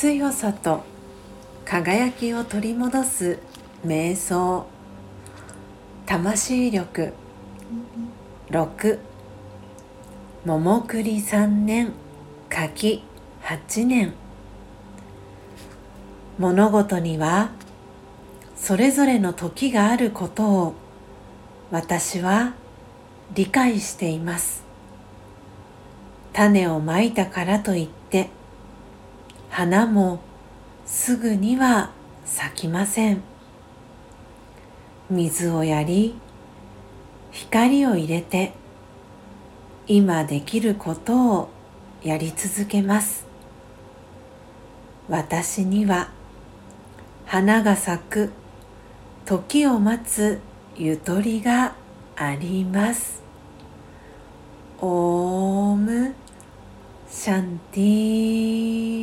白さと輝きを取り戻す瞑想魂力6桃栗3年柿8年。物事にはそれぞれの時があることを私は理解しています。種をまいたからといって花もすぐには咲きません。水をやり光を入れて今できることをやり続けます。私には花が咲く時を待つゆとりがあります。オームシャンティー。